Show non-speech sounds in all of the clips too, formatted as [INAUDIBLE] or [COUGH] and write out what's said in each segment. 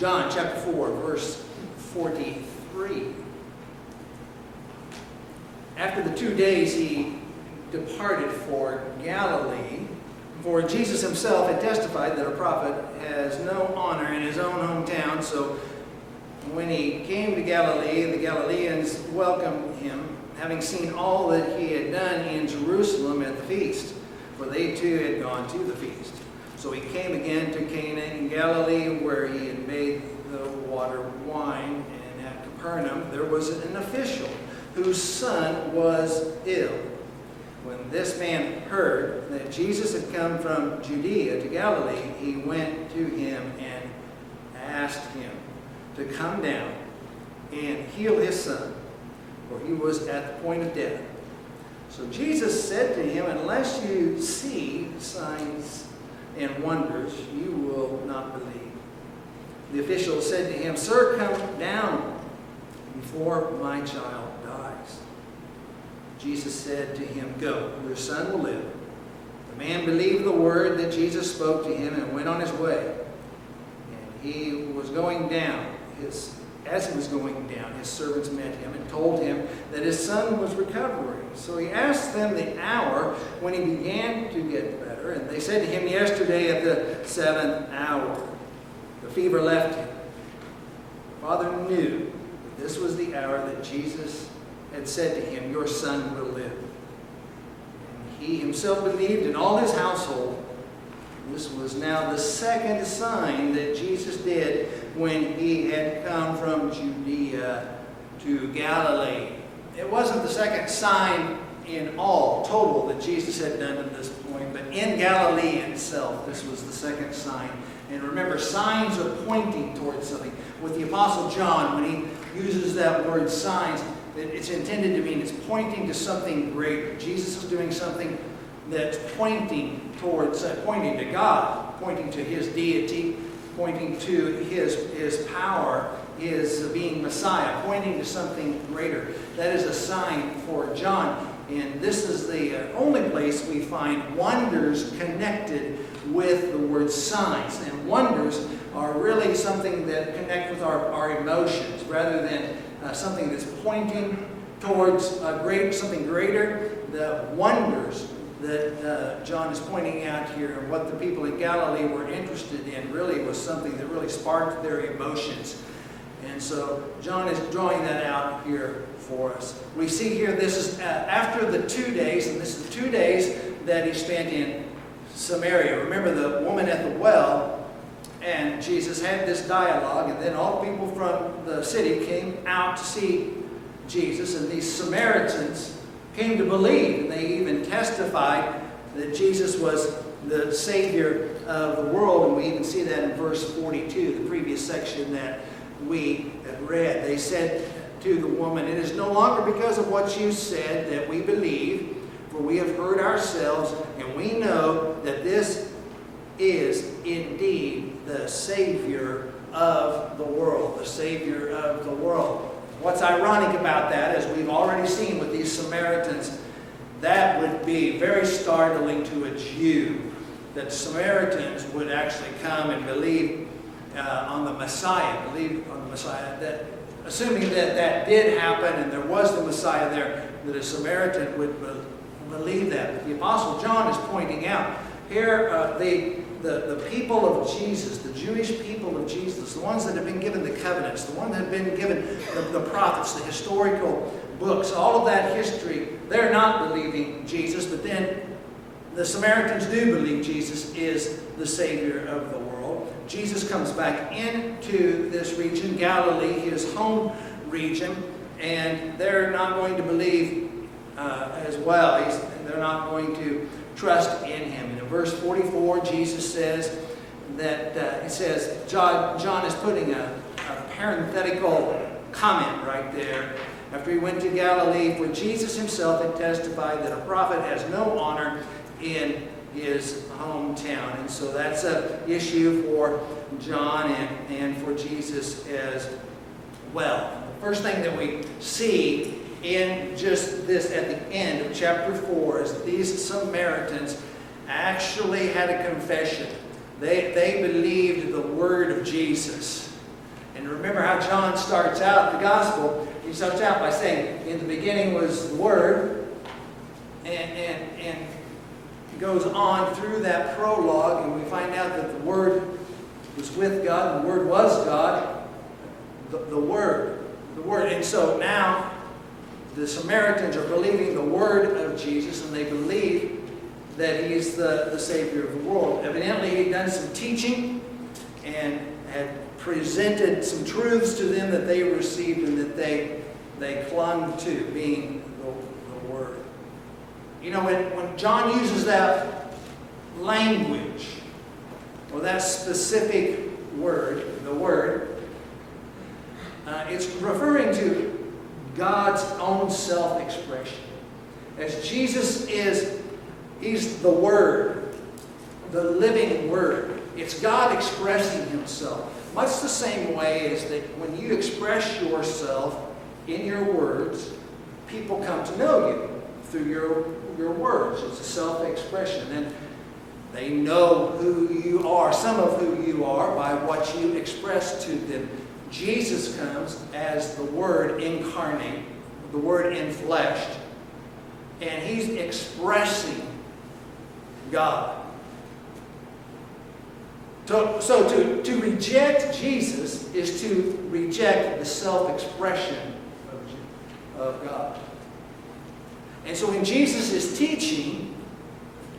John chapter 4, verse 43. After the two days, he departed for Galilee. For Jesus himself had testified that a prophet has no honor in his own hometown. So when he came to Galilee, the Galileans welcomed him, having seen all that he had done in Jerusalem at the feast, for they too had gone to the feast. So he came again to Cana in Galilee, where he had made the water wine. And at Capernaum there was an official whose son was ill. When this man heard that Jesus had come from Judea to Galilee, he went to him and asked him to come down and heal his son, for he was at the point of death. So Jesus said to him, Unless you see signs and wonders, you will not believe. The official said to him, Sir, come down before my child dies. Jesus said to him, Go, your son will live. The man believed the word that Jesus spoke to him and went on his way. And he was going down. His, as he was going down, his servants met him and told him that his son was recovering. So he asked them the hour when he began to get better. And they said to him, Yesterday at the seventh hour. The fever left him. Father knew that this was the hour that Jesus had said to him, Your son will live. And he himself believed in all his household. This was now the second sign that Jesus did when he had come from Judea to Galilee. It wasn't the second sign in all, total, that Jesus had done at this point, but in Galilee itself, this was the second sign. And remember, signs are pointing towards something. With the Apostle John, when he uses that word signs, it's intended to mean it's pointing to something greater. Jesus is doing something that's pointing towards, uh, pointing to God, pointing to his deity, pointing to his, his power, his being Messiah, pointing to something greater. That is a sign for John. And this is the uh, only place we find wonders connected with the word signs. And wonders are really something that connect with our, our emotions rather than uh, something that's pointing towards a great, something greater. The wonders that uh, John is pointing out here and what the people in Galilee were interested in really was something that really sparked their emotions. And so John is drawing that out here for us. We see here this is uh, after the two days, and this is the two days that he spent in Samaria. Remember the woman at the well, and Jesus had this dialogue, and then all the people from the city came out to see Jesus, and these Samaritans came to believe, and they even testified that Jesus was the Savior of the world, and we even see that in verse 42, the previous section that we read. They said to the woman, It is no longer because of what you said that we believe, for we have heard ourselves, and we know that this is indeed the Savior of the world. The Savior of the world. What's ironic about that, as we've already seen with these Samaritans, that would be very startling to a Jew that Samaritans would actually come and believe uh, on the Messiah, believe on the Messiah. That assuming that that did happen and there was the Messiah there, that a Samaritan would believe that. But the Apostle John is pointing out here uh, the, the, the people of Jesus, the Jewish people of Jesus, the ones that have been given the covenants, the ones that have been given the, the prophets, the historical books, all of that history, they're not believing Jesus, but then the Samaritans do believe Jesus is the Savior of the world. Jesus comes back into this region, Galilee, his home region, and they're not going to believe uh, as well. He's, they're not going to trust in him. Verse 44, Jesus says that, uh, it says, John, John is putting a, a parenthetical comment right there after he went to Galilee, for Jesus himself had testified that a prophet has no honor in his hometown. And so that's an issue for John and, and for Jesus as well. The first thing that we see in just this at the end of chapter 4 is these Samaritans actually had a confession. They, they believed the word of Jesus. And remember how John starts out the gospel. He starts out by saying, In the beginning was the Word, and, and, and goes on through that prologue, and we find out that the Word was with God, the Word was God. The, the Word. The Word. And so now the Samaritans are believing the Word of Jesus, and they believe that He's the, the Savior of the world. Evidently, He'd done some teaching and had presented some truths to them that they received and that they, they clung to, being the, the Word. You know, when, when John uses that language, or that specific word, the Word, uh, it's referring to God's own self expression. As Jesus is, He's the Word, the living Word. It's God expressing Himself. Much the same way as that when you express yourself in your words, people come to know you through your, your words. It's a self expression. And they know who you are, some of who you are, by what you express to them. Jesus comes as the Word incarnate, the Word infleshed, and He's expressing God. So, so to, to reject Jesus is to reject the self expression of, God. And so when Jesus is teaching,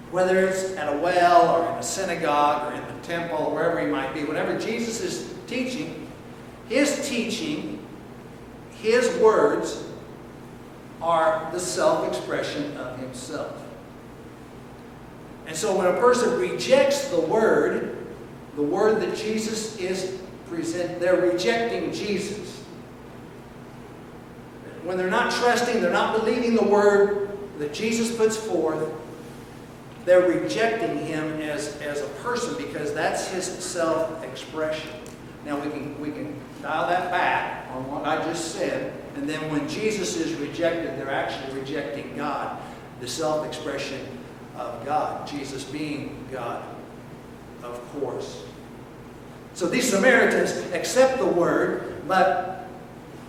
whether it's at a well or in a synagogue or in the temple, or wherever he might be, whatever Jesus is teaching, his teaching, his words, are the self expression of himself. And so when a person rejects the word, the word that Jesus is present, they're rejecting Jesus. When they're not trusting, they're not believing the word that Jesus puts forth, they're rejecting him as, as a person because that's his self-expression. Now we can, we can dial that back on what I just said, and then when Jesus is rejected, they're actually rejecting God, the self-expression of God, Jesus being God, of course. So these Samaritans accept the word, but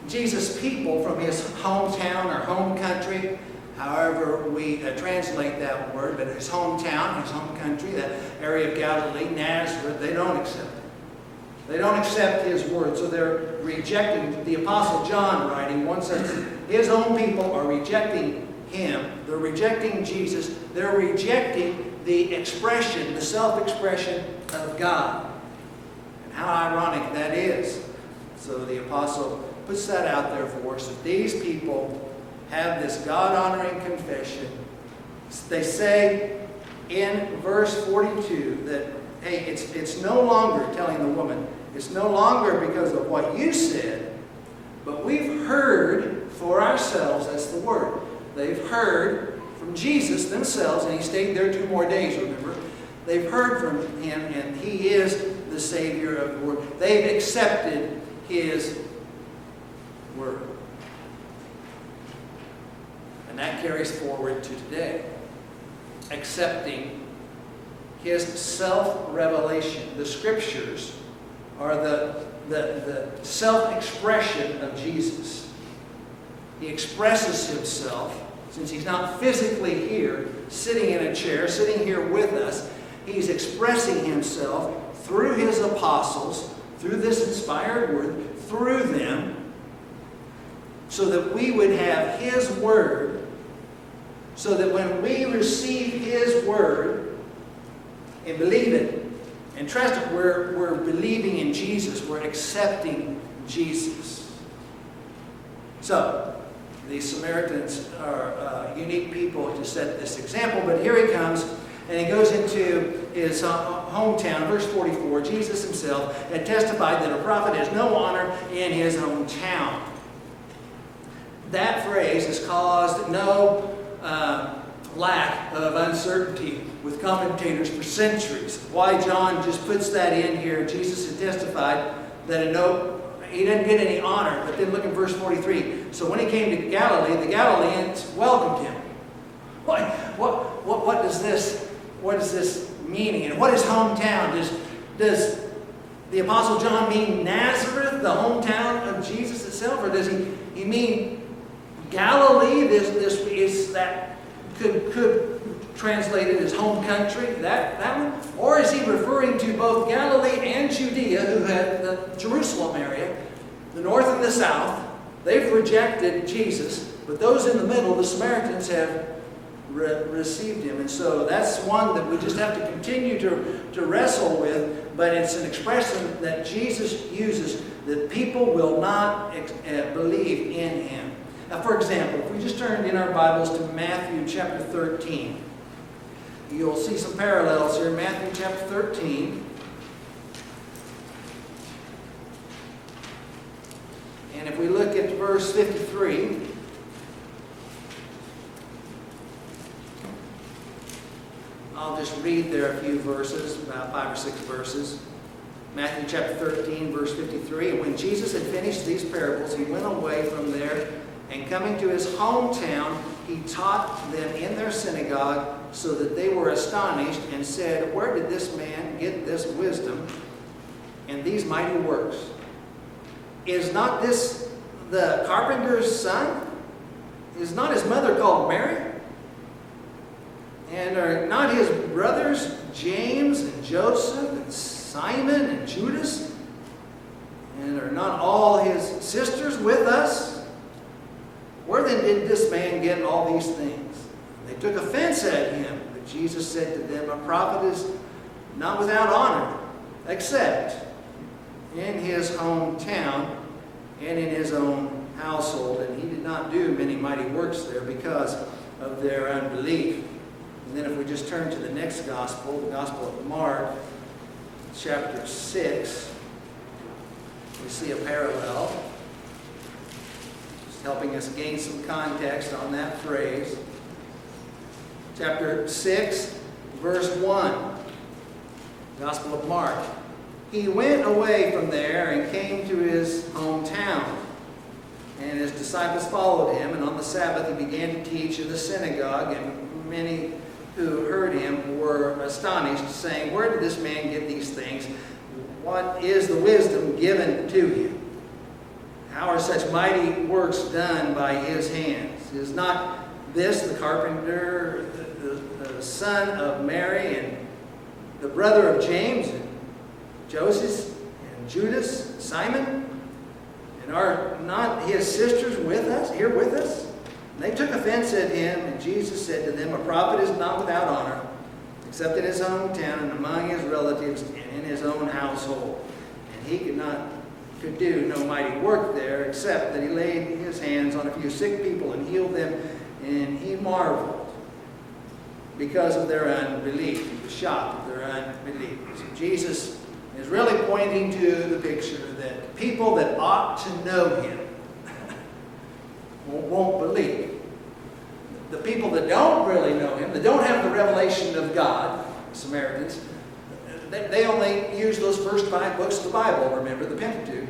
Jesus' people from his hometown or home country, however we uh, translate that word, but his hometown, his home country, that area of Galilee, Nazareth, they don't accept it. They don't accept his word, so they're rejecting. The Apostle John writing once says his own people are rejecting him. They're rejecting Jesus. They're rejecting the expression, the self-expression of God. And how ironic that is. So the apostle puts that out there for us that these people have this God honoring confession. They say in verse 42 that, hey, it's, it's no longer telling the woman, it's no longer because of what you said, but we've heard for ourselves, that's the word. They've heard from Jesus themselves, and he stayed there two more days, remember? They've heard from him, and he is the Savior of the world. They've accepted his word. And that carries forward to today. Accepting his self-revelation. The scriptures are the, the, the self-expression of Jesus. He expresses himself, since he's not physically here, sitting in a chair, sitting here with us, he's expressing himself through his apostles, through this inspired word, through them, so that we would have his word, so that when we receive his word and believe it and trust it, we're, we're believing in Jesus, we're accepting Jesus. So, the Samaritans are uh, unique people to set this example, but here he comes and he goes into his uh, hometown, verse 44. Jesus himself had testified that a prophet has no honor in his hometown. That phrase has caused no uh, lack of uncertainty with commentators for centuries. Why John just puts that in here, Jesus had testified that a no he didn't get any honor. But then look at verse 43. So when he came to Galilee, the Galileans welcomed him. What, what, what, what does this what does this meaning? And what is hometown? Does, does the Apostle John mean Nazareth, the hometown of Jesus itself, or does he, he mean Galilee? This, this is that could, could translate it as home country, that, that one? Or is he referring to both Galilee and Judea, who had the Jerusalem area, the north and the south? They've rejected Jesus, but those in the middle, the Samaritans, have re received him. And so that's one that we just have to continue to, to wrestle with, but it's an expression that Jesus uses that people will not uh, believe in him. Now, for example, if we just turn in our Bibles to Matthew chapter 13, you'll see some parallels here. Matthew chapter 13. And if we look at verse 53, I'll just read there a few verses, about five or six verses. Matthew chapter 13, verse 53. When Jesus had finished these parables, he went away from there, and coming to his hometown, he taught them in their synagogue, so that they were astonished and said, Where did this man get this wisdom and these mighty works? Is not this the carpenter's son? Is not his mother called Mary? And are not his brothers James and Joseph and Simon and Judas? And are not all his sisters with us? Where then did this man get all these things? They took offense at him. But Jesus said to them, A prophet is not without honor, except in his hometown and in his own household. And he did not do many mighty works there because of their unbelief. And then if we just turn to the next gospel, the Gospel of Mark, chapter 6, we see a parallel. Just helping us gain some context on that phrase. Chapter 6, verse 1. Gospel of Mark. He went away from there and came to his hometown. And his disciples followed him, and on the Sabbath he began to teach in the synagogue, and many who heard him were astonished, saying, Where did this man get these things? What is the wisdom given to him? How are such mighty works done by his hands? Is not this the carpenter, the, the, the son of Mary, and the brother of James, Joseph, and Judas, Simon? And are not his sisters with us, here with us? And they took offense at him, and Jesus said to them, A prophet is not without honor, except in his hometown and among his relatives and in his own household. And he could not could do no mighty work there, except that he laid his hands on a few sick people and healed them, and he marveled because of their unbelief. He was shocked at their unbelief. So Jesus is really pointing to the picture that people that ought to know him [LAUGHS] won't believe. The people that don't really know him, that don't have the revelation of God, the Samaritans, they, they only use those first five books of the Bible, remember, the Pentateuch.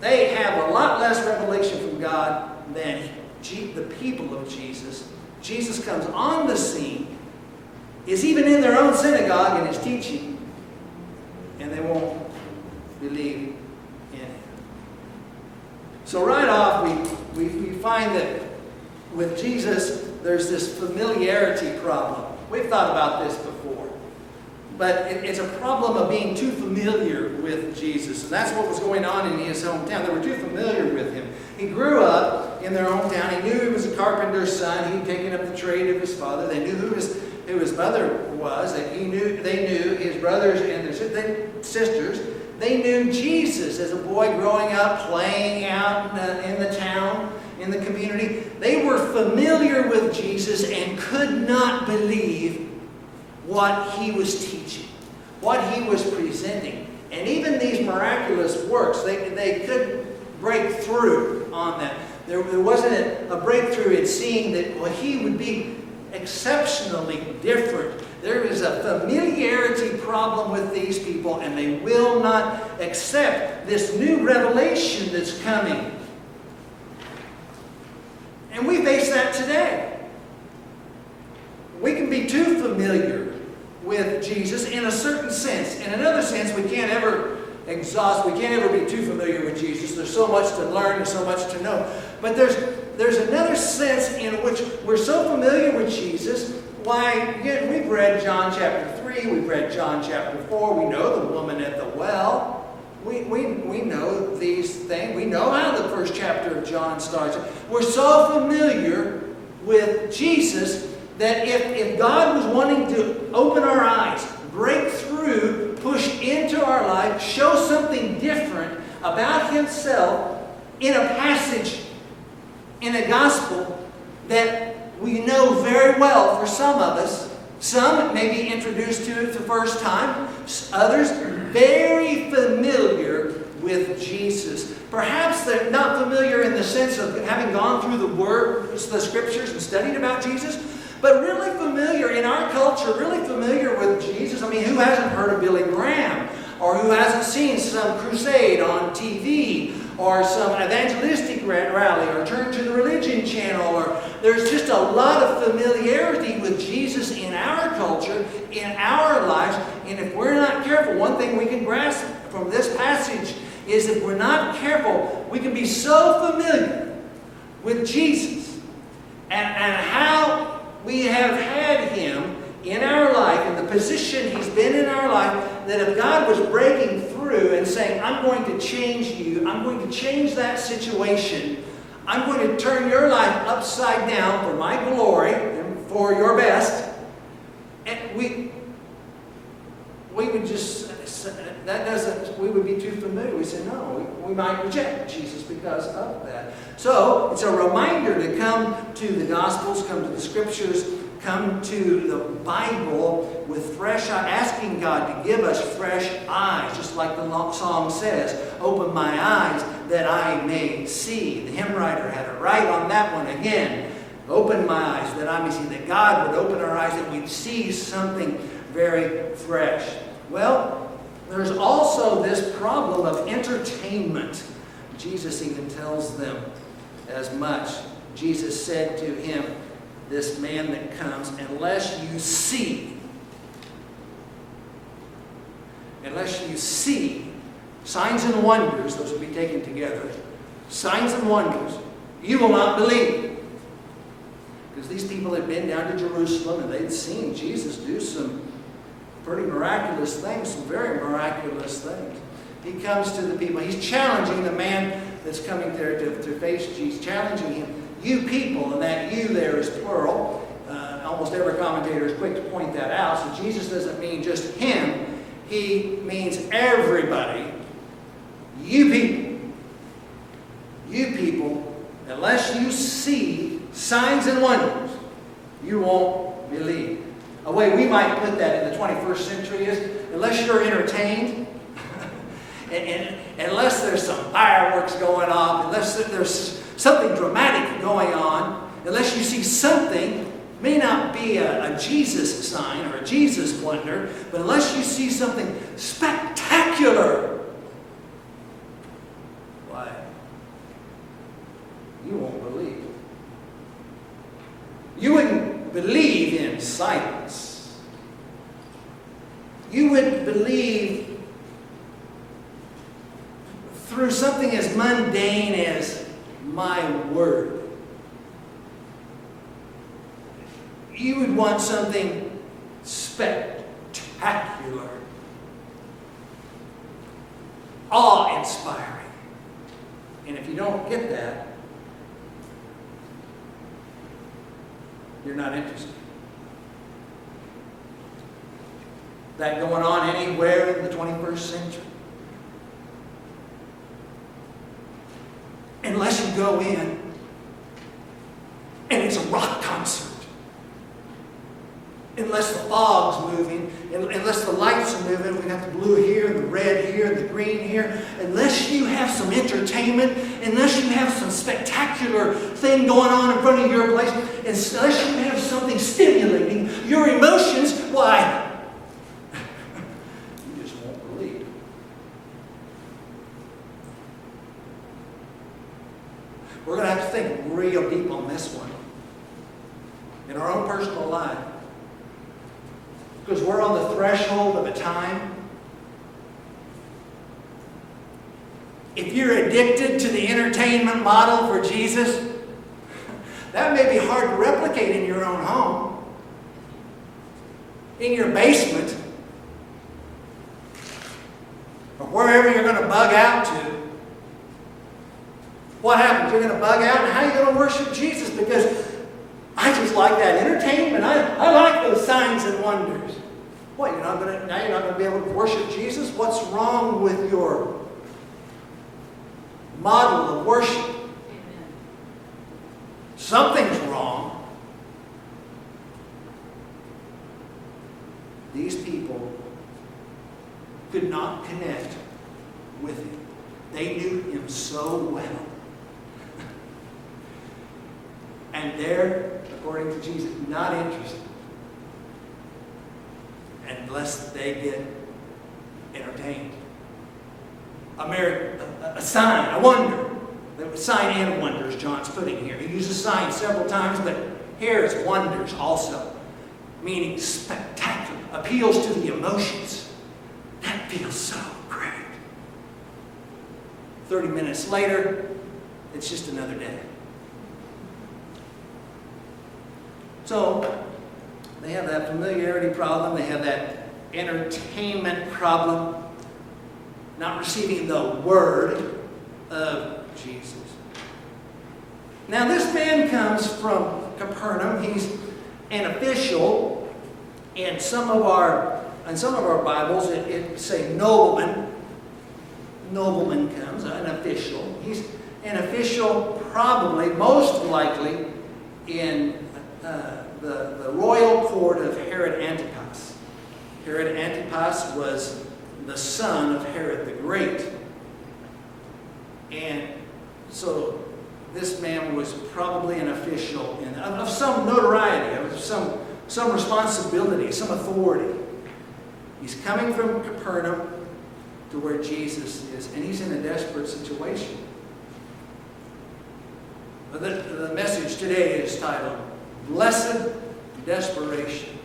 They have a lot less revelation from God than the people of Jesus. Jesus comes on the scene, is even in their own synagogue and is teaching, and they won't believe in him. So right off, we, we, we find that with Jesus, there's this familiarity problem. We've thought about this before. But it, it's a problem of being too familiar with Jesus. And that's what was going on in his hometown. They were too familiar with him. He grew up in their hometown. He knew he was a carpenter's son. He'd taken up the trade of his father. They knew who his, who his mother was. And he knew, they knew his brothers and their sisters. They knew Jesus as a boy growing up, playing out in the, in the town, in the community. They were familiar with Jesus and could not believe what he was teaching, what he was presenting. And even these miraculous works, they, they couldn't break through on that. There, there wasn't a, a breakthrough in seeing that well, he would be exceptionally different. There is a familiarity problem with these people, and they will not accept this new revelation that's coming. And we face that today. We can be too familiar with Jesus in a certain sense. In another sense, we can't ever exhaust, we can't ever be too familiar with Jesus. There's so much to learn and so much to know. But there's, there's another sense in which we're so familiar with Jesus. Why, again, we've read John chapter 3, we've read John chapter 4, we know the woman at the well. We, we, we know these things. We know how the first chapter of John starts. We're so familiar with Jesus that if, if God was wanting to open our eyes, break through, push into our life, show something different about Himself in a passage, in a gospel that we know very well for some of us, some may be introduced to it the first time, others very familiar with Jesus. Perhaps they're not familiar in the sense of having gone through the words, the scriptures, and studied about Jesus, but really familiar in our culture, really familiar with Jesus. I mean, who hasn't heard of Billy Graham? Or who hasn't seen some crusade on TV? Or some evangelistic rally? Or turn to the religion channel? Or there's just a lot of familiarity with Jesus in our culture, in our lives. And if we're not careful, one thing we can grasp from this passage is if we're not careful, we can be so familiar with Jesus and, and how we have had him in our life, in the position he's been in our life, that if God was breaking through and saying, I'm going to change you, I'm going to change that situation, I'm going to turn your life upside down for my glory and for your best, and we, we would just, that doesn't, we would be too familiar. We say, no, we, we might reject Jesus because of that. So it's a reminder to come to the Gospels, come to the Scriptures, come to the Bible with fresh eyes, asking God to give us fresh eyes, just like the song says, open my eyes that I may see. The hymn writer had it right on that one again. Open my eyes that I may see, that God would open our eyes, that we'd see something very fresh. Well, there's also this problem of entertainment. Jesus even tells them as much. Jesus said to him, This man that comes, unless you see, unless you see signs and wonders, those will be taken together, signs and wonders, you will not believe. Because these people had been down to Jerusalem and they'd seen Jesus do some pretty miraculous things, some very miraculous things. He comes to the people. He's challenging the man that's coming there to, to face Jesus, challenging him. You people, and that you there is plural. Uh, almost every commentator is quick to point that out. So Jesus doesn't mean just him, he means everybody. You people. You people, unless you see signs and wonders, you won't believe. A way we might put that in the 21st century is unless you're entertained, and, unless there's some fireworks going off, unless there's something dramatic going on, unless you see something, may not be a, a Jesus sign or a Jesus wonder, but unless you see something spectacular, why, you won't believe. You wouldn't believe in silence. You wouldn't believe through something as mundane as my word. You would want something spectacular, awe inspiring. And if you don't get that, you're not interested. That going on anywhere in the 21st century? Unless you go in and it's a rock concert. Unless the fog's moving, unless the lights are moving, we got the blue here, the red here, the green here. Unless you have some entertainment, unless you have some spectacular thing going on in front of your place, unless you have something stimulating your emotions, why? you just won't believe. We're going to have to think real deep on this one in our own personal life. Because we're on the threshold of a time. If you're addicted to the entertainment model for Jesus, [LAUGHS] that may be hard to replicate in your own home, in your basement, or wherever you're going to bug out to. What happens? You're going to bug out, and how are you going to worship Jesus? Because I just like that entertainment. I, I like those signs and wonders. What, you're not going to, now you're not going to be able to worship Jesus? What's wrong with your model of worship? Something's wrong. These people could not connect with him. They knew him so well. And they're, according to Jesus, not interested unless they get entertained. A, a, a sign, a wonder. Sign and wonders, John's putting here. He uses sign several times, but here is wonders also, meaning spectacular, appeals to the emotions. That feels so great. 30 minutes later, it's just another day. So, they have that familiarity problem, they have that entertainment problem, not receiving the word of Jesus. Now, this man comes from Capernaum. He's an official. In some of our, in some of our Bibles, it, it say nobleman. Nobleman comes, an official. He's an official, probably, most likely, in the, the royal court of Herod Antipas. Herod Antipas was the son of Herod the Great. And so this man was probably an official in, of, of some notoriety, of some, some responsibility, some authority. He's coming from Capernaum to where Jesus is, and he's in a desperate situation. The, the message today is titled, Blessed Desperation.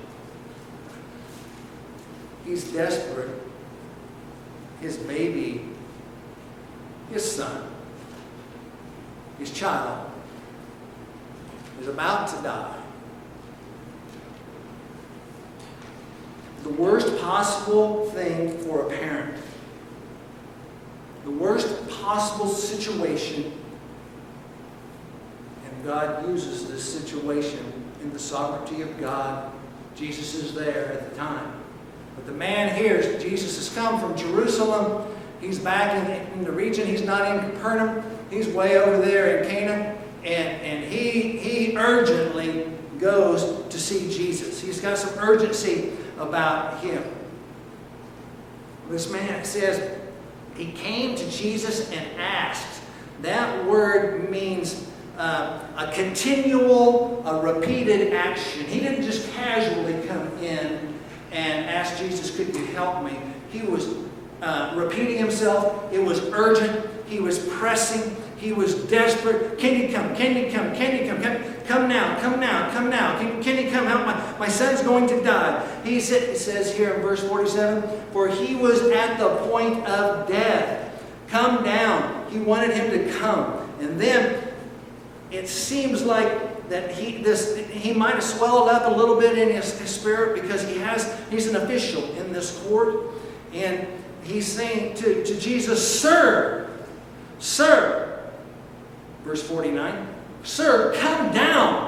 He's desperate. His baby his son, his child, is about to die. The worst possible thing for a parent, the worst possible situation, God uses this situation in the sovereignty of God. Jesus is there at the time. But the man hears Jesus has come from Jerusalem He's back in, in the region. He's not in Capernaum. He's way over there in Cana. And, and he, he urgently goes to see Jesus. He's got some urgency about him. This man says he came to Jesus and asked. That word means uh, a continual, a repeated action. He didn't just casually come in and ask Jesus, Could you help me? He was uh, repeating himself. It was urgent. He was pressing. He was desperate. Can you come? Can you come? Can you come? Come, come now. Come now. Come now. Can, can you come help? My, my son's going to die. He says here in verse 47, for he was at the point of death. Come down. He wanted him to come. And then it seems like that he this he might have swelled up a little bit in his, his spirit because he has he's an official in this court and he's saying to, to Jesus, Sir, Sir, verse 49, Sir, come down.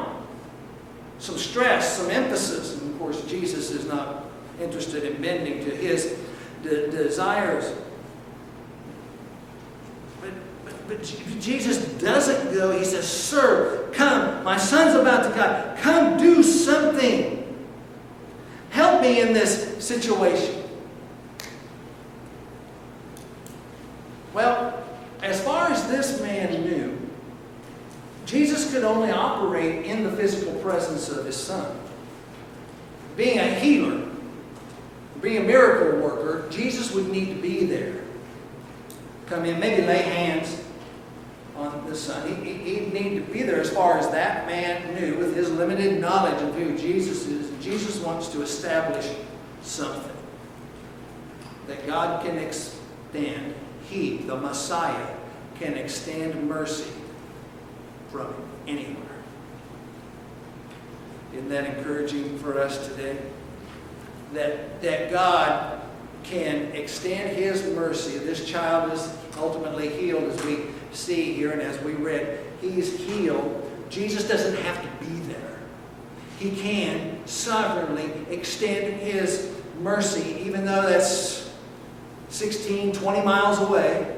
Some stress, some emphasis. And of course, Jesus is not interested in bending to his de desires. But, Jesus doesn't go. He says, Sir, come. My son's about to die. Come do something. Help me in this situation. Well, as far as this man knew, Jesus could only operate in the physical presence of his son. Being a healer, being a miracle worker, Jesus would need to be there. Come in, maybe lay hands the son. He, he, would need to be there as far as that man knew with his limited knowledge of who Jesus is. Jesus wants to establish something. that God can extend, He, the Messiah, can extend mercy from anywhere. Isn't that encouraging for us today? That, that God can extend His mercy. This child is ultimately healed, as we see here and as we read. He's healed. Jesus doesn't have to be there. He can sovereignly extend His mercy, even though that's 16, 20 miles away.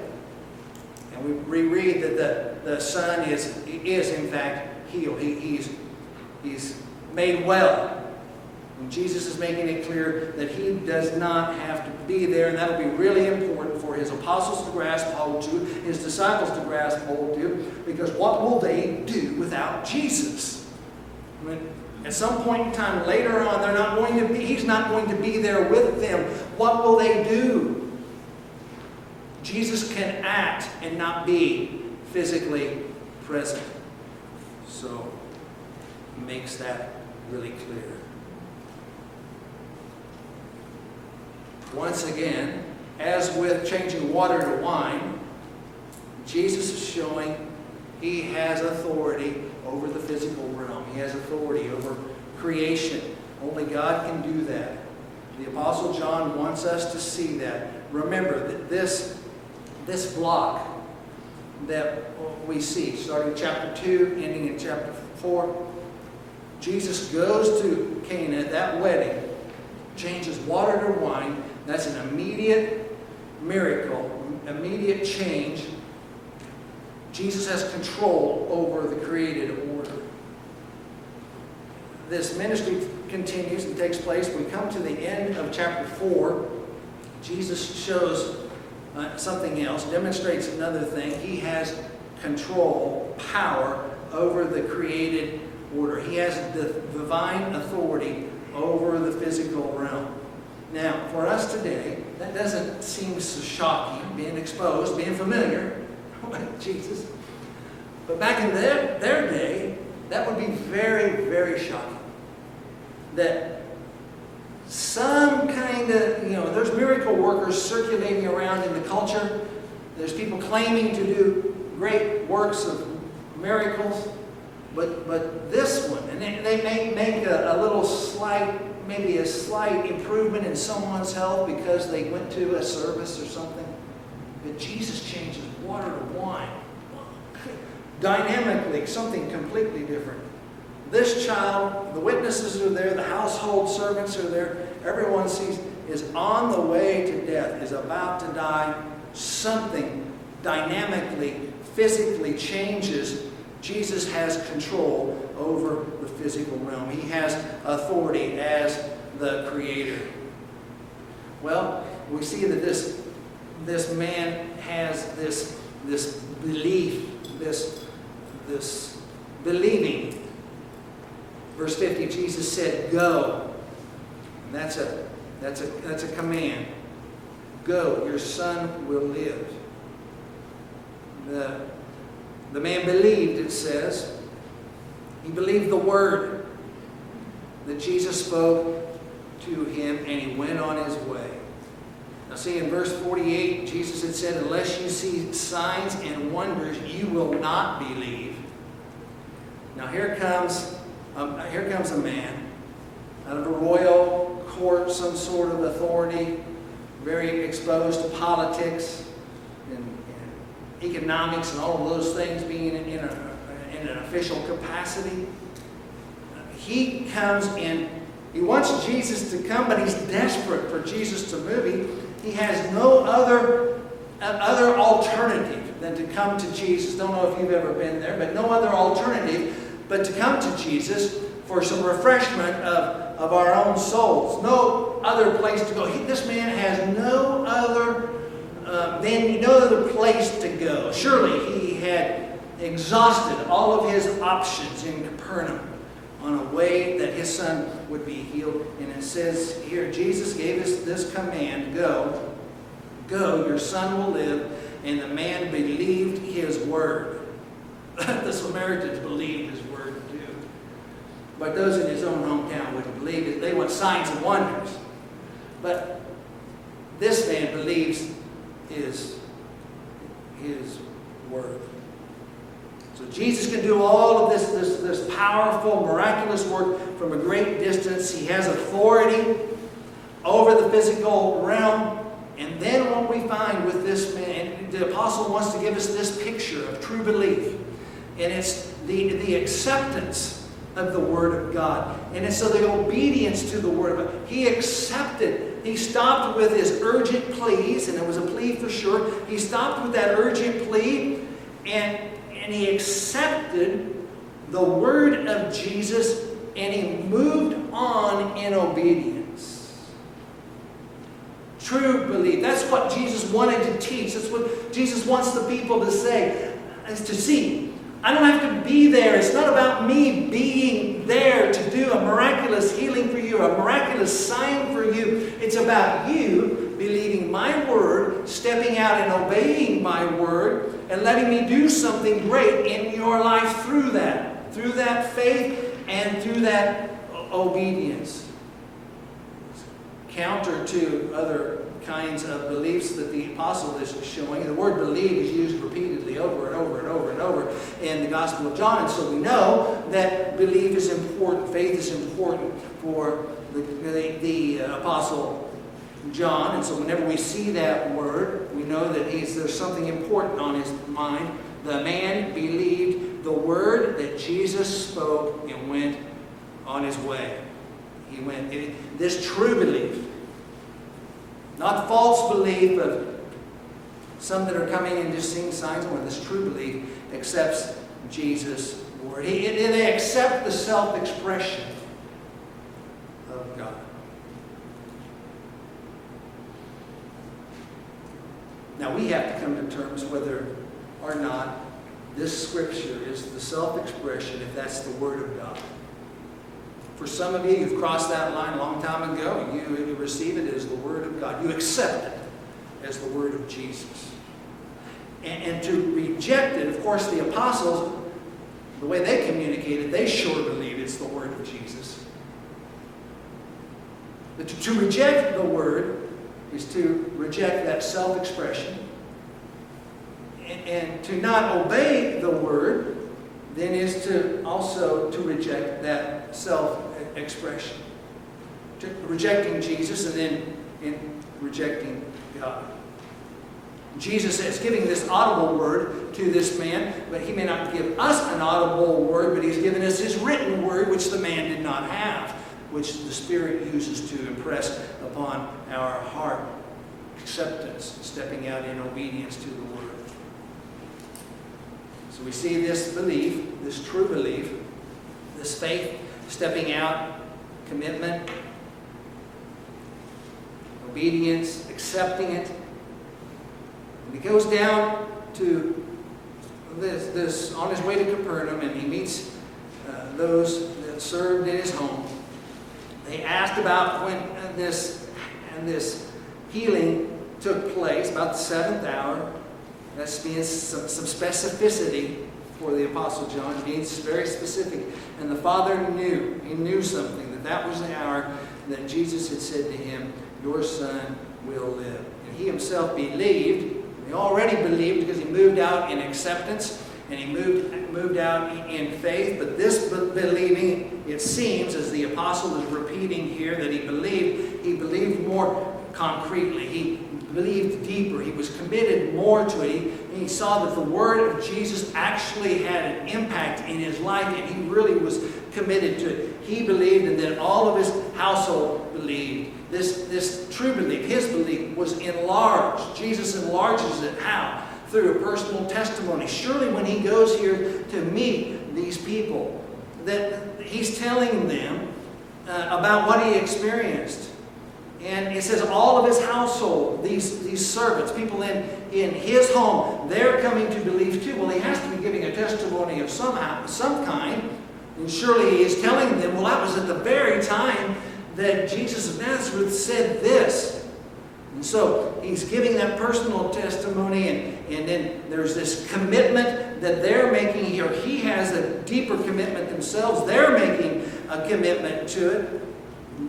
And we reread that the, the son is, is, in fact, healed. He, he's, he's made well. And Jesus is making it clear that he does not have to be there, and that'll be really important for his apostles to grasp hold to, his disciples to grasp hold to, because what will they do without Jesus? I mean, at some point in time later on, they're not going to be, he's not going to be there with them. What will they do? Jesus can act and not be physically present. So, makes that really clear. Once again, as with changing water to wine, Jesus is showing he has authority over the physical realm. He has authority over creation. Only God can do that. The Apostle John wants us to see that. Remember that this, this block that we see, starting chapter 2, ending in chapter 4, Jesus goes to Cana at that wedding, changes water to wine. That's an immediate miracle, immediate change. Jesus has control over the created order. This ministry continues and takes place. We come to the end of chapter 4. Jesus shows uh, something else, demonstrates another thing. He has control, power over the created order. He has the divine authority over the physical realm. Now, for us today, that doesn't seem so shocking, being exposed, being familiar [LAUGHS] with Jesus. But back in their, their day, that would be very, very shocking. That some kind of, you know, there's miracle workers circulating around in the culture. There's people claiming to do great works of miracles. But, but this one, and they, they may make a, a little slight, maybe a slight improvement in someone's health because they went to a service or something. But Jesus changes water to wine. Dynamically, something completely different. This child, the witnesses are there, the household servants are there, everyone sees is on the way to death, is about to die. Something dynamically, physically changes Jesus has control over the physical realm. He has authority as the creator. Well, we see that this, this man has this, this belief, this, this believing. Verse 50, Jesus said, Go. And that's a, that's a, that's a command. Go, your son will live. The the man believed, it says. He believed the word that Jesus spoke to him, and he went on his way. Now, see, in verse 48, Jesus had said, Unless you see signs and wonders, you will not believe. Now, here comes, um, here comes a man out of a royal court, some sort of authority, very exposed to politics economics and all of those things being in, a, in an official capacity. He comes in, he wants Jesus to come, but he's desperate for Jesus to move. He, he has no other, uh, other alternative than to come to Jesus. Don't know if you've ever been there, but no other alternative but to come to Jesus for some refreshment of, of our own souls. No other place to go. He, this man has no other uh, then no other place to go. Surely he had exhausted all of his options in Capernaum on a way that his son would be healed. And it says here, Jesus gave us this command, go, go, your son will live. And the man believed his word. [LAUGHS] the Samaritans believed his word too. But those in his own hometown wouldn't believe it. They want signs and wonders. But this man believes his, his word. So Jesus can do all of this, this, this powerful, miraculous work from a great distance. He has authority over the physical realm. And then what we find with this man, the apostle wants to give us this picture of true belief. And it's the, the acceptance of the Word of God. And it's so the obedience to the Word of God. He accepted. He stopped with his urgent pleas, and it was a plea for sure. He stopped with that urgent plea, and, and he accepted the Word of Jesus, and he moved on in obedience. True belief. That's what Jesus wanted to teach. That's what Jesus wants the people to say, is to see. I don't have to be there. It's not about me being there to do a miraculous healing for you, a miraculous sign for you. It's about you believing my word, stepping out and obeying my word, and letting me do something great in your life through that, through that faith and through that obedience. Counter to other kinds of beliefs that the apostle is showing. The word believe is used repeatedly over and over and over and over in the Gospel of John. And so we know that belief is important, faith is important for the, the, the apostle John. And so whenever we see that word, we know that there's something important on his mind. The man believed the word that Jesus spoke and went on his way. He went, this true belief not false belief but some that are coming and just seeing signs, when this true belief accepts Jesus' word. He, they accept the self expression of God. Now we have to come to terms whether or not this scripture is the self expression, if that's the Word of God. For some of you, you've crossed that line a long time ago. You, you receive it as the Word of God. You accept it as the Word of Jesus. And, and to reject it, of course, the apostles, the way they communicated, they sure believe it's the Word of Jesus. But to, to reject the Word is to reject that self expression. And, and to not obey the Word then is to also to reject that self-expression. Rejecting Jesus and then in rejecting God. Jesus is giving this audible word to this man, but he may not give us an audible word, but he's given us his written word, which the man did not have, which the Spirit uses to impress upon our heart acceptance, stepping out in obedience to the word. So we see this belief, this true belief, this faith, stepping out, commitment, obedience, accepting it. And he goes down to this, this on his way to Capernaum and he meets uh, those that served in his home. They asked about when this and this healing took place, about the seventh hour. That's being some, some specificity for the Apostle John, being very specific. And the Father knew, he knew something, that that was the hour that Jesus had said to him, Your son will live. And he himself believed, he already believed because he moved out in acceptance and he moved, moved out in faith. But this believing, it seems, as the apostle is repeating here, that he believed, he believed more concretely. He believed deeper. He was committed more to it. He, he saw that the word of Jesus actually had an impact in his life, and he really was committed to it. He believed, and then all of his household believed. This, this true belief, his belief, was enlarged. Jesus enlarges it. How? Through a personal testimony. Surely, when he goes here to meet these people, that he's telling them uh, about what he experienced. And it says all of his household, these, these servants, people in, in his home, they're coming to believe too. Well, he has to be giving a testimony of some, some kind. And surely he is telling them, well, that was at the very time that Jesus of Nazareth said this. And so he's giving that personal testimony, and, and then there's this commitment that they're making here. He has a deeper commitment themselves. They're making a commitment to it.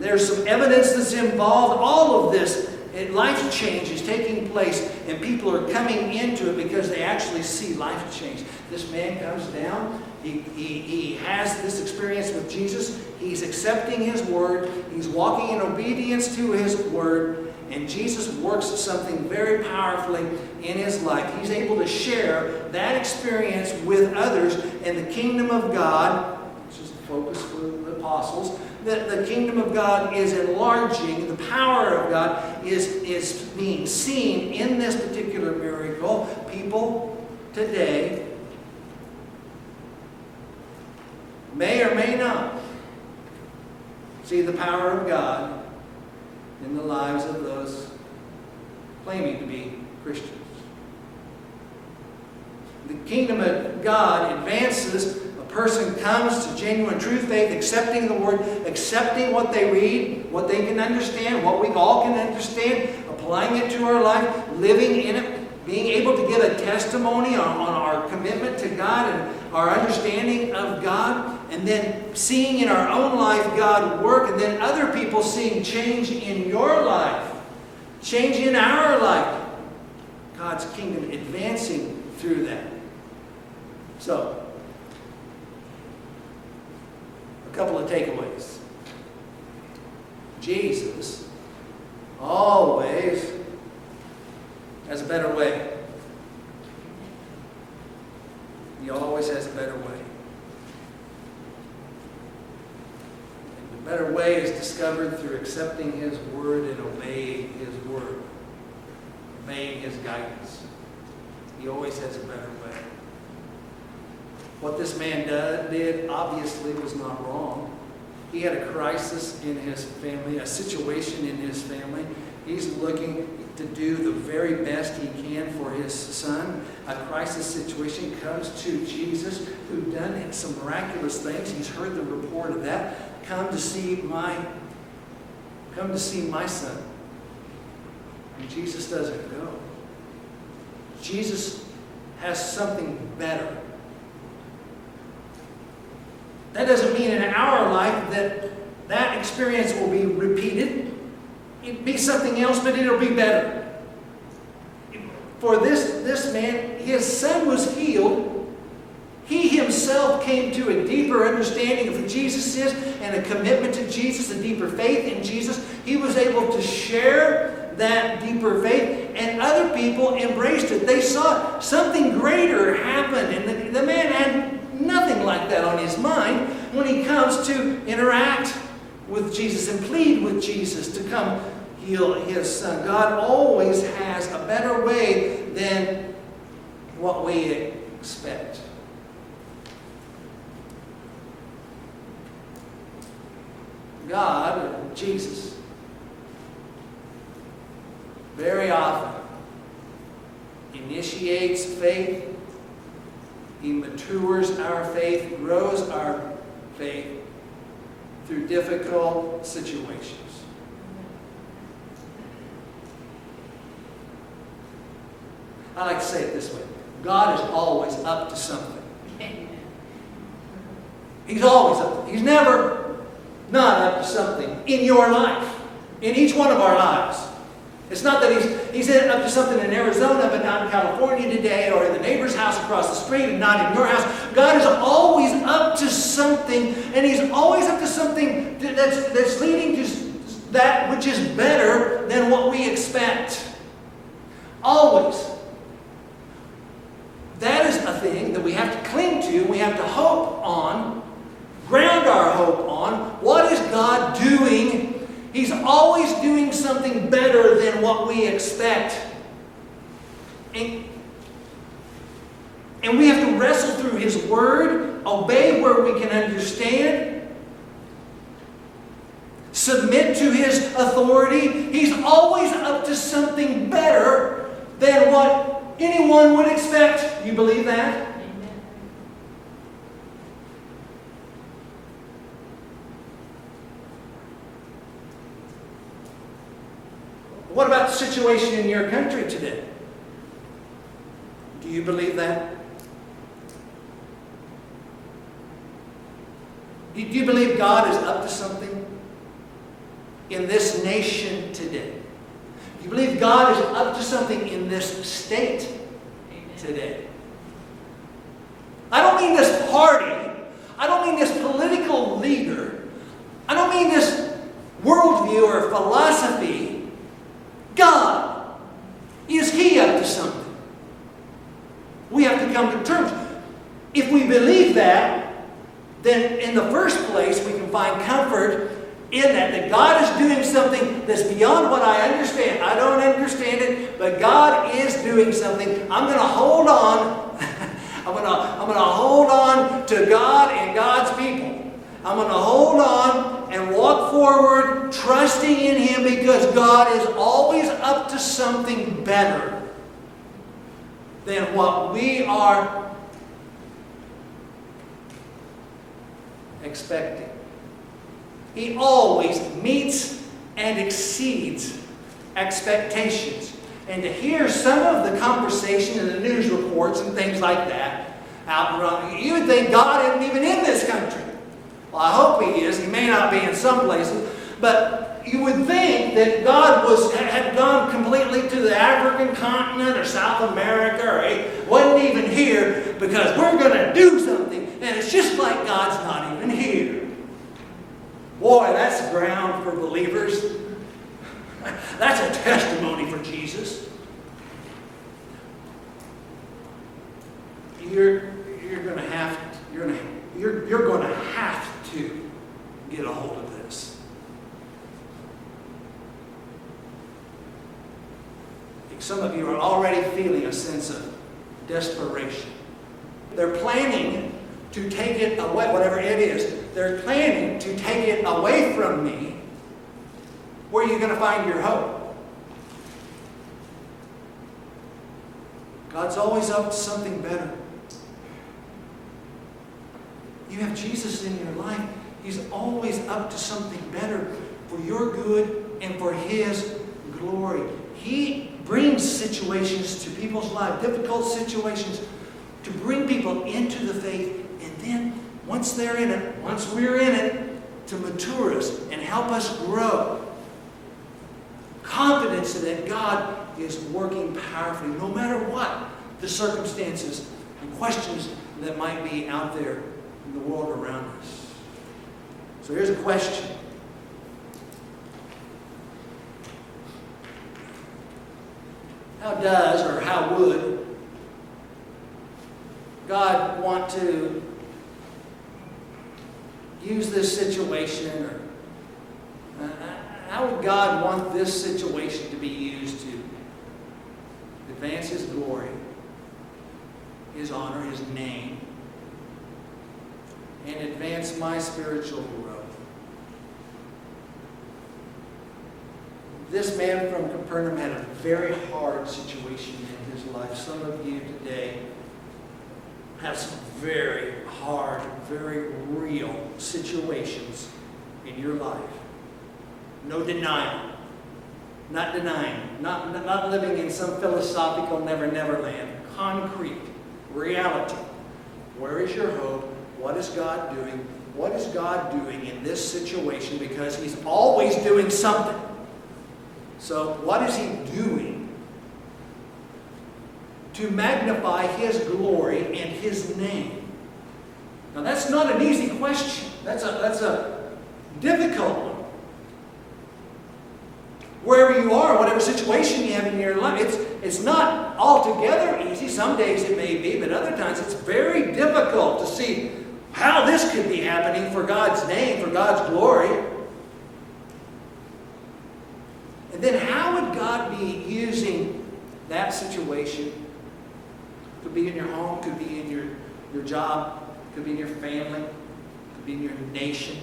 There's some evidence that's involved. All of this, life change is taking place, and people are coming into it because they actually see life change. This man comes down, he, he, he has this experience with Jesus, he's accepting his word, he's walking in obedience to his word, and Jesus works something very powerfully in his life. He's able to share that experience with others, and the kingdom of God, which is the focus for the apostles, that the kingdom of God is enlarging, the power of God is, is being seen in this particular miracle. People today may or may not see the power of God in the lives of those claiming to be Christians. The kingdom of God advances person comes to genuine true faith, accepting the Word, accepting what they read, what they can understand, what we all can understand, applying it to our life, living in it, being able to give a testimony on, on our commitment to God and our understanding of God, and then seeing in our own life God work, and then other people seeing change in your life, change in our life. God's kingdom advancing through that. So, couple of takeaways. Jesus always has a better way. He always has a better way. And the better way is discovered through accepting His word and obeying His word, obeying His guidance. He always has a better way. What this man did obviously was not wrong. He had a crisis in his family, a situation in his family. He's looking to do the very best he can for his son. A crisis situation comes to Jesus, who done some miraculous things. He's heard the report of that. Come to see my, come to see my son. And Jesus doesn't go. Jesus has something better that doesn't mean in our life that that experience will be repeated. It'll be something else, but it'll be better. For this, this man, his son was healed. He himself came to a deeper understanding of who Jesus is and a commitment to Jesus, a deeper faith in Jesus. He was able to share that deeper faith, and other people embraced it. They saw something greater happen, and the, the man had nothing like that on his mind when he comes to interact with Jesus and plead with Jesus to come heal his son. God always has a better way than what we expect. God, Jesus, very often initiates faith he matures our faith, grows our faith through difficult situations. I like to say it this way God is always up to something. He's always up. He's never not up to something in your life, in each one of our lives. It's not that he's, he's up to something in Arizona but not in California today or in the neighbor's house across the street and not in your house. God is always up to something and he's always up to something that's, that's leading to that which is better than what we expect. Always. That is a thing that we have to cling to, we have to hope on, ground our hope on. What is God doing He's always doing something better than what we expect. And, and we have to wrestle through His Word, obey where we can understand, submit to His authority. He's always up to something better than what anyone would expect. You believe that? What about the situation in your country today? Do you believe that? Do you believe God is up to something in this nation today? Do you believe God is up to something in this state today? I don't mean this party. I don't mean this political leader. I don't mean this worldview or philosophy. God. Is He up to something? We have to come to terms. If we believe that, then in the first place we can find comfort in that, that God is doing something that's beyond what I understand. I don't understand it, but God is doing something. I'm going to hold on. [LAUGHS] I'm going to, I'm going to hold on to God and God's people. I'm going to hold on and walk forward trusting in Him because God is always up to something better than what we are expecting. He always meets and exceeds expectations. And to hear some of the conversation in the news reports and things like that out around, you would think God isn't even in this country. Well, I hope He is. He may not be in some places. But you would think that God was had gone completely to the African continent or South America or he wasn't even here because we're going to do something. And it's just like God's not even here. Boy, that's ground for believers. [LAUGHS] That's a testimony for Jesus. You're, you're going to have you're going to, you're, you're going to have to get a hold of this. Some of you are already feeling a sense of desperation. They're planning to take it away, whatever it is, they're planning to take it away from me. Where are you going to find your hope? God's always up to something better. You have Jesus in your life. He's always up to something better for your good and for His glory. He brings situations to people's lives, difficult situations, to bring people into the faith. And then, once they're in it, once we're in it, to mature us and help us grow. Confidence that God is working powerfully, no matter what the circumstances and questions that might be out there in the world around us. So here's a question How does or how would God want to use this situation or uh, how would God want this situation to be used to advance His glory, His honor, His name, and advance my spiritual growth? This man from Capernaum had a very hard situation in his life. Some of you today have some very hard, very real situations in your life. No denial. Not denying. Not, not living in some philosophical never, never land. Concrete. Reality. Where is your hope? What is God doing? What is God doing in this situation? Because He's always doing something. So, what is he doing to magnify his glory and his name? Now, that's not an easy question. That's a, that's a difficult one. Wherever you are, whatever situation you have in your life, it's, it's not altogether easy. Some days it may be, but other times it's very difficult to see how this could be happening for God's name, for God's glory. And then how would God be using that situation? Could be in your home, could be in your, your job, could be in your family, could be in your nation.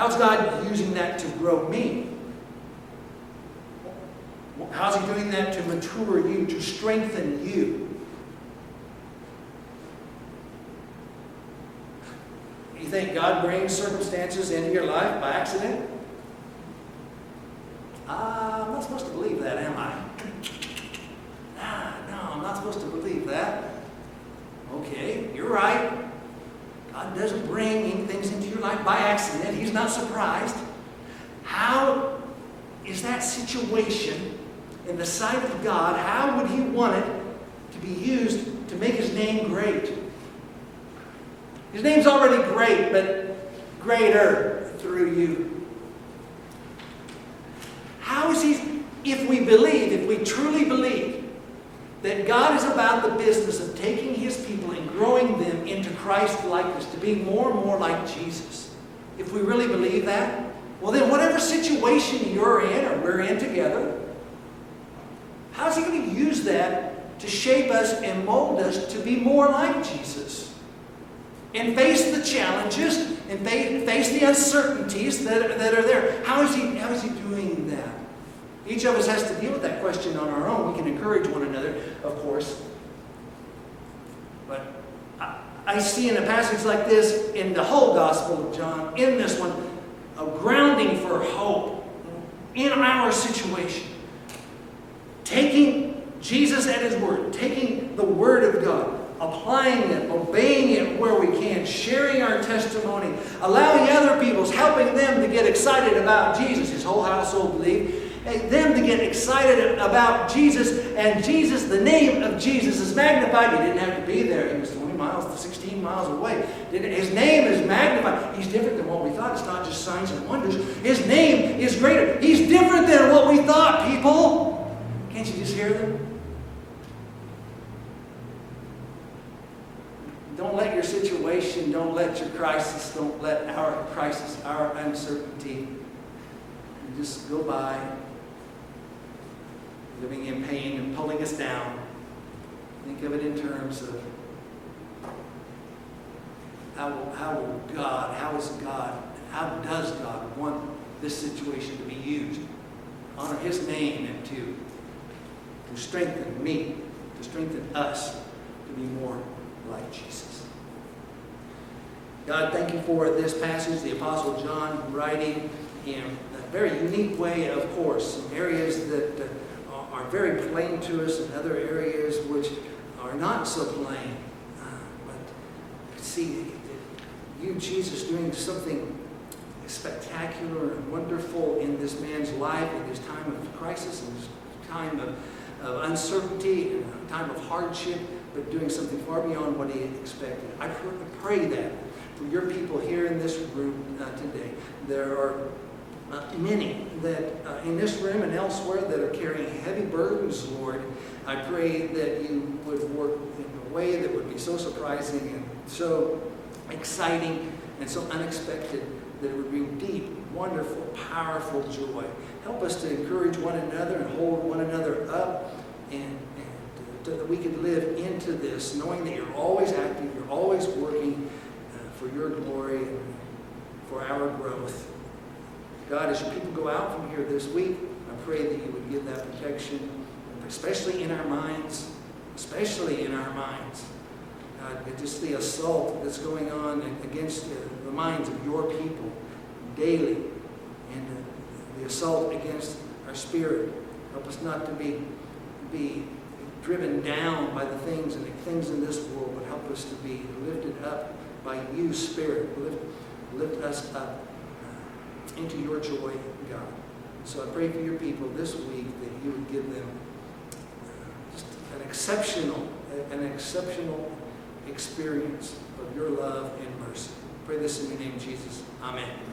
How's God using that to grow me? How's He doing that to mature you, to strengthen you? You think God brings circumstances into your life by accident? Uh, I'm not supposed to believe that, am I? Nah, no, I'm not supposed to believe that. Okay, you're right. God doesn't bring things by accident. He's not surprised. How is that situation in the sight of God, how would He want it to be used to make His name great? His name's already great, but greater through you. How is He, if we believe, if we truly believe that God is about the business of taking His people and growing them into Christ likeness, to be more and more like Jesus, if we really believe that, well, then, whatever situation you're in or we're in together, how's He going to use that to shape us and mold us to be more like Jesus? And face the challenges and face the uncertainties that, that are there. How is, he, how is He doing? Each of us has to deal with that question on our own. We can encourage one another, of course. But I, I see in a passage like this, in the whole Gospel of John, in this one, a grounding for hope in our situation. Taking Jesus at His Word, taking the Word of God, applying it, obeying it where we can, sharing our testimony, allowing other people's, helping them to get excited about Jesus. His whole household believed. Them to get excited about Jesus, and Jesus, the name of Jesus is magnified. He didn't have to be there. He was 20 miles, 16 miles away. His name is magnified. He's different than what we thought. It's not just signs and wonders. His name is greater. He's different than what we thought, people. Can't you just hear them? Don't let your situation, don't let your crisis, don't let our crisis, our uncertainty just go by, living in pain and pulling us down. Think of it in terms of how, how will God, how is God, how does God want this situation to be used? Honor His name and to, to strengthen me, to strengthen us to be more like Jesus. God, thank you for this passage, the Apostle John writing in a very unique way, of course, in areas that uh, are very plain to us and other areas which are not so plain. Uh, but see, you, Jesus, doing something spectacular and wonderful in this man's life in his time of crisis, in his time of, of uncertainty, in a time of hardship, but doing something far beyond what he expected. I pray that for your people here in this room uh, today. There are uh, many that uh, in this room and elsewhere that are carrying heavy burdens, Lord. I pray that you would work in a way that would be so surprising and so exciting and so unexpected that it would bring deep, wonderful, powerful joy. Help us to encourage one another and hold one another up and, and that we could live into this knowing that you're always active, you're always working uh, for your glory and for our growth. God, as your people go out from here this week, I pray that you would give that protection, especially in our minds, especially in our minds. God, just the assault that's going on against the minds of your people daily and the assault against our spirit. Help us not to be, be driven down by the things and the things in this world, but help us to be lifted up by you, Spirit. Lift, lift us up into your joy, God. So I pray for your people this week that you would give them uh, just an exceptional, an exceptional experience of your love and mercy. Pray this in the name of Jesus. Amen.